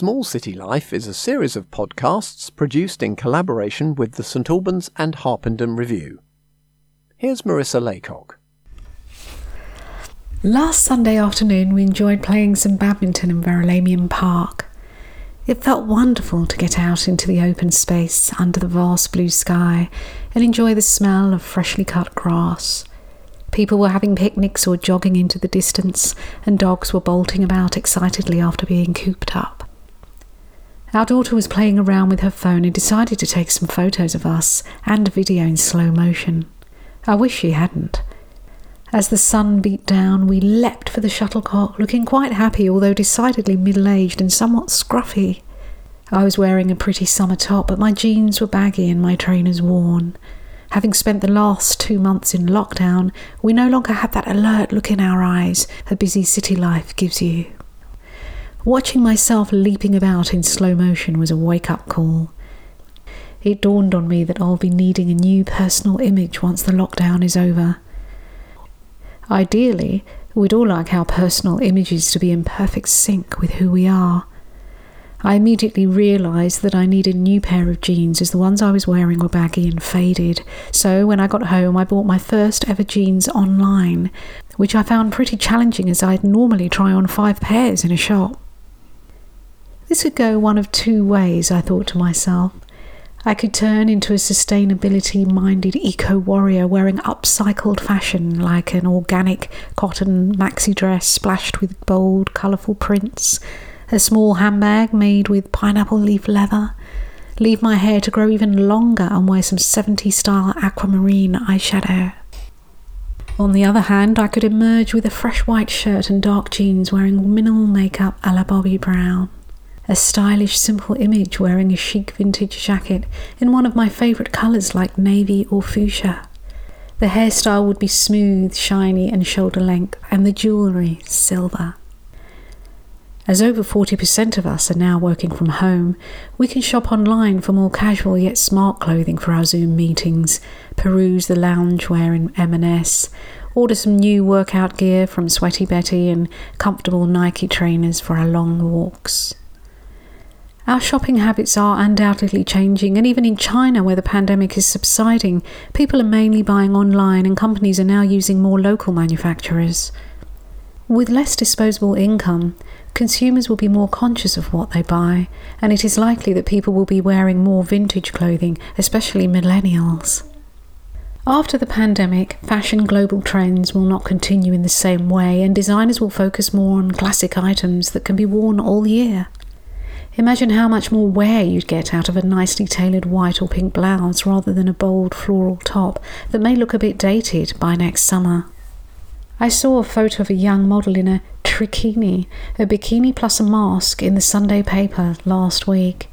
Small City Life is a series of podcasts produced in collaboration with the St Albans and Harpenden Review. Here's Marissa Laycock. Last Sunday afternoon, we enjoyed playing some badminton in Verulamium Park. It felt wonderful to get out into the open space under the vast blue sky and enjoy the smell of freshly cut grass. People were having picnics or jogging into the distance, and dogs were bolting about excitedly after being cooped up. Our daughter was playing around with her phone and decided to take some photos of us and a video in slow motion. I wish she hadn't. As the sun beat down, we leapt for the shuttlecock, looking quite happy, although decidedly middle aged and somewhat scruffy. I was wearing a pretty summer top, but my jeans were baggy and my trainers worn. Having spent the last two months in lockdown, we no longer had that alert look in our eyes a busy city life gives you. Watching myself leaping about in slow motion was a wake up call. It dawned on me that I'll be needing a new personal image once the lockdown is over. Ideally, we'd all like our personal images to be in perfect sync with who we are. I immediately realised that I needed a new pair of jeans as the ones I was wearing were baggy and faded. So when I got home, I bought my first ever jeans online, which I found pretty challenging as I'd normally try on five pairs in a shop. This could go one of two ways, I thought to myself. I could turn into a sustainability minded eco warrior wearing upcycled fashion like an organic cotton maxi dress splashed with bold, colourful prints a small handbag made with pineapple leaf leather, leave my hair to grow even longer and wear some 70s style aquamarine eyeshadow. On the other hand, I could emerge with a fresh white shirt and dark jeans wearing minimal makeup a la Bobbi Brown. A stylish, simple image wearing a chic vintage jacket in one of my favourite colours like navy or fuchsia. The hairstyle would be smooth, shiny, and shoulder length, and the jewellery silver. As over 40% of us are now working from home, we can shop online for more casual yet smart clothing for our Zoom meetings, peruse the loungewear in M&S, order some new workout gear from Sweaty Betty and comfortable Nike trainers for our long walks. Our shopping habits are undoubtedly changing, and even in China, where the pandemic is subsiding, people are mainly buying online and companies are now using more local manufacturers. With less disposable income, consumers will be more conscious of what they buy, and it is likely that people will be wearing more vintage clothing, especially millennials. After the pandemic, fashion global trends will not continue in the same way, and designers will focus more on classic items that can be worn all year. Imagine how much more wear you'd get out of a nicely tailored white or pink blouse rather than a bold floral top that may look a bit dated by next summer. I saw a photo of a young model in a trikini, a bikini plus a mask, in the Sunday paper last week.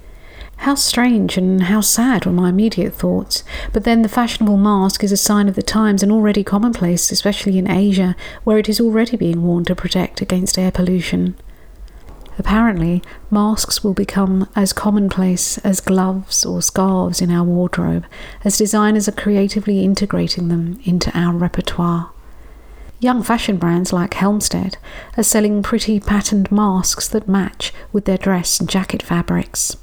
How strange and how sad were my immediate thoughts. But then the fashionable mask is a sign of the times and already commonplace, especially in Asia, where it is already being worn to protect against air pollution. Apparently, masks will become as commonplace as gloves or scarves in our wardrobe, as designers are creatively integrating them into our repertoire. Young fashion brands like Helmstedt are selling pretty patterned masks that match with their dress and jacket fabrics.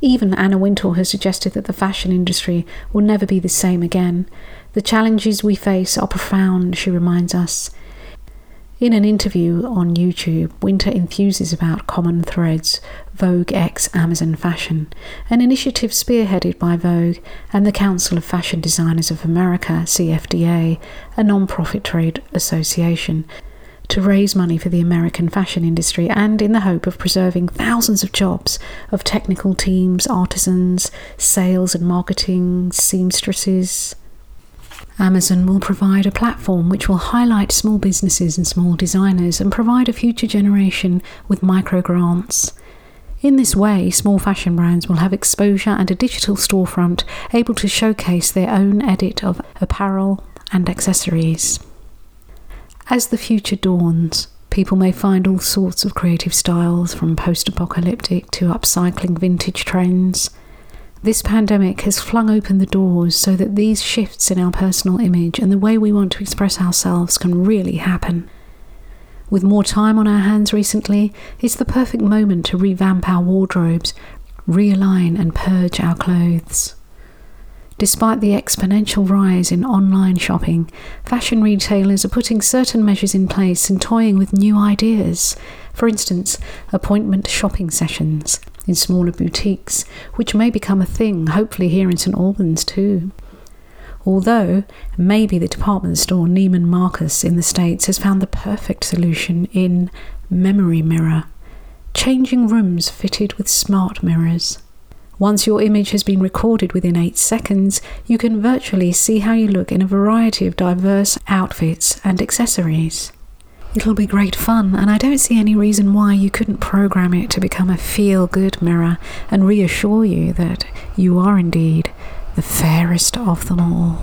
Even Anna Wintour has suggested that the fashion industry will never be the same again. The challenges we face are profound, she reminds us. In an interview on YouTube, Wintour enthuses about Common Threads, Vogue X Amazon Fashion, an initiative spearheaded by Vogue and the Council of Fashion Designers of America, CFDA, a non profit trade association, to raise money for the American fashion industry and in the hope of preserving thousands of jobs of technical teams, artisans, sales and marketing, seamstresses, Amazon will provide a platform which will highlight small businesses and small designers and provide a future generation with micro grants. In this way, small fashion brands will have exposure and a digital storefront able to showcase their own edit of apparel and accessories. As the future dawns, people may find all sorts of creative styles from post apocalyptic to upcycling vintage trends. This pandemic has flung open the doors so that these shifts in our personal image and the way we want to express ourselves can really happen. With more time on our hands recently, it's the perfect moment to revamp our wardrobes, realign and purge our clothes. Despite the exponential rise in online shopping, fashion retailers are putting certain measures in place and toying with new ideas. For instance, appointment shopping sessions in smaller boutiques, which may become a thing, hopefully here in St Albans too. Although maybe the department store Neiman Marcus in the States has found the perfect solution in Memory Mirror, changing rooms fitted with smart mirrors. Once your image has been recorded within 8 seconds, you can virtually see how you look in a variety of diverse outfits and accessories. It'll be great fun, and I don't see any reason why you couldn't program it to become a feel good mirror and reassure you that you are indeed the fairest of them all.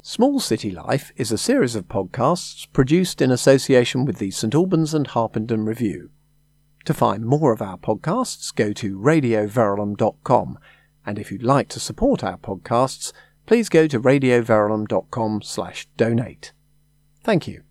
Small City Life is a series of podcasts produced in association with the St Albans and Harpenden Review. To find more of our podcasts, go to radioverulam.com. And if you'd like to support our podcasts, please go to radioverulam.com slash donate. Thank you.